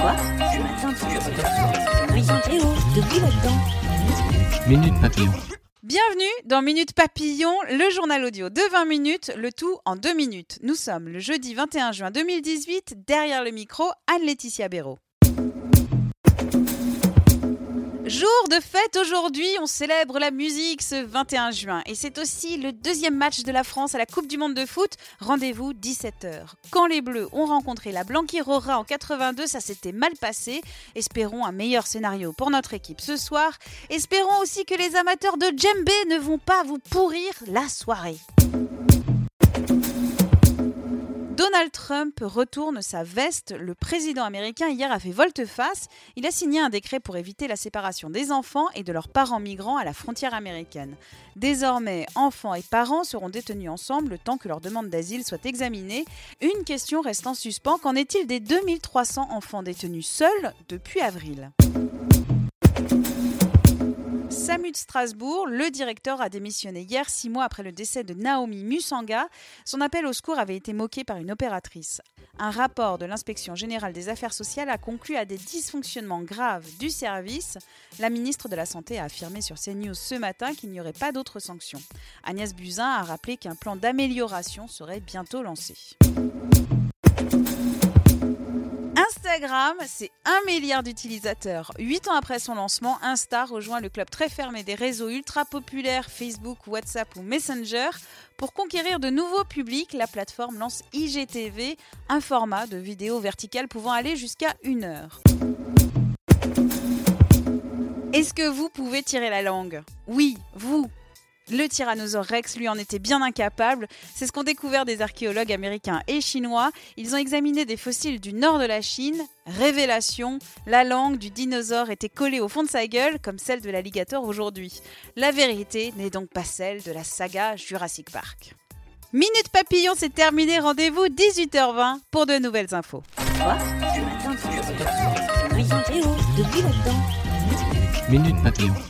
Quoi là-dedans. Minute Papillon. Bienvenue dans Minute Papillon, le journal audio de 20 minutes, le tout en 2 minutes. Nous sommes le jeudi 21 juin 2018, derrière le micro, Anne-Laetitia Béraud. Jour de fête aujourd'hui, on célèbre la musique ce 21 juin et c'est aussi le deuxième match de la France à la Coupe du Monde de foot. Rendez-vous 17h. Quand les Bleus ont rencontré la Blanquerora en 82, ça s'était mal passé. Espérons un meilleur scénario pour notre équipe ce soir. Espérons aussi que les amateurs de djembé ne vont pas vous pourrir la soirée. Trump retourne sa veste. Le président américain hier a fait volte-face. Il a signé un décret pour éviter la séparation des enfants et de leurs parents migrants à la frontière américaine. Désormais, enfants et parents seront détenus ensemble le temps que leur demande d'asile soit examinée. Une question reste en suspens. Qu'en est-il des 2300 enfants détenus seuls depuis avril? SAMU de Strasbourg, le directeur a démissionné hier, six mois après le décès de Naomi Musanga. Son appel au secours avait été moqué par une opératrice. Un rapport de l'inspection générale des affaires sociales a conclu à des dysfonctionnements graves du service. La ministre de la Santé a affirmé sur CNews ce matin qu'il n'y aurait pas d'autres sanctions. Agnès Buzyn a rappelé qu'un plan d'amélioration serait bientôt lancé. Instagram, c'est un milliard d'utilisateurs. Huit ans après son lancement, Insta rejoint le club très fermé des réseaux ultra populaires Facebook, WhatsApp ou Messenger. Pour conquérir de nouveaux publics, la plateforme lance IGTV, un format de vidéo verticale pouvant aller jusqu'à une heure. Est-ce que vous pouvez tirer la langue? Oui, vous, le tyrannosaure rex, lui, en était bien incapable. C'est ce qu'ont découvert des archéologues américains et chinois. Ils ont examiné des fossiles du nord de la Chine. Révélation, la langue du dinosaure était collée au fond de sa gueule, comme celle de l'alligator aujourd'hui. La vérité n'est donc pas celle de la saga Jurassic Park. Minute Papillon, c'est terminé. Rendez-vous 18h20 pour de nouvelles infos. Quoi? Ce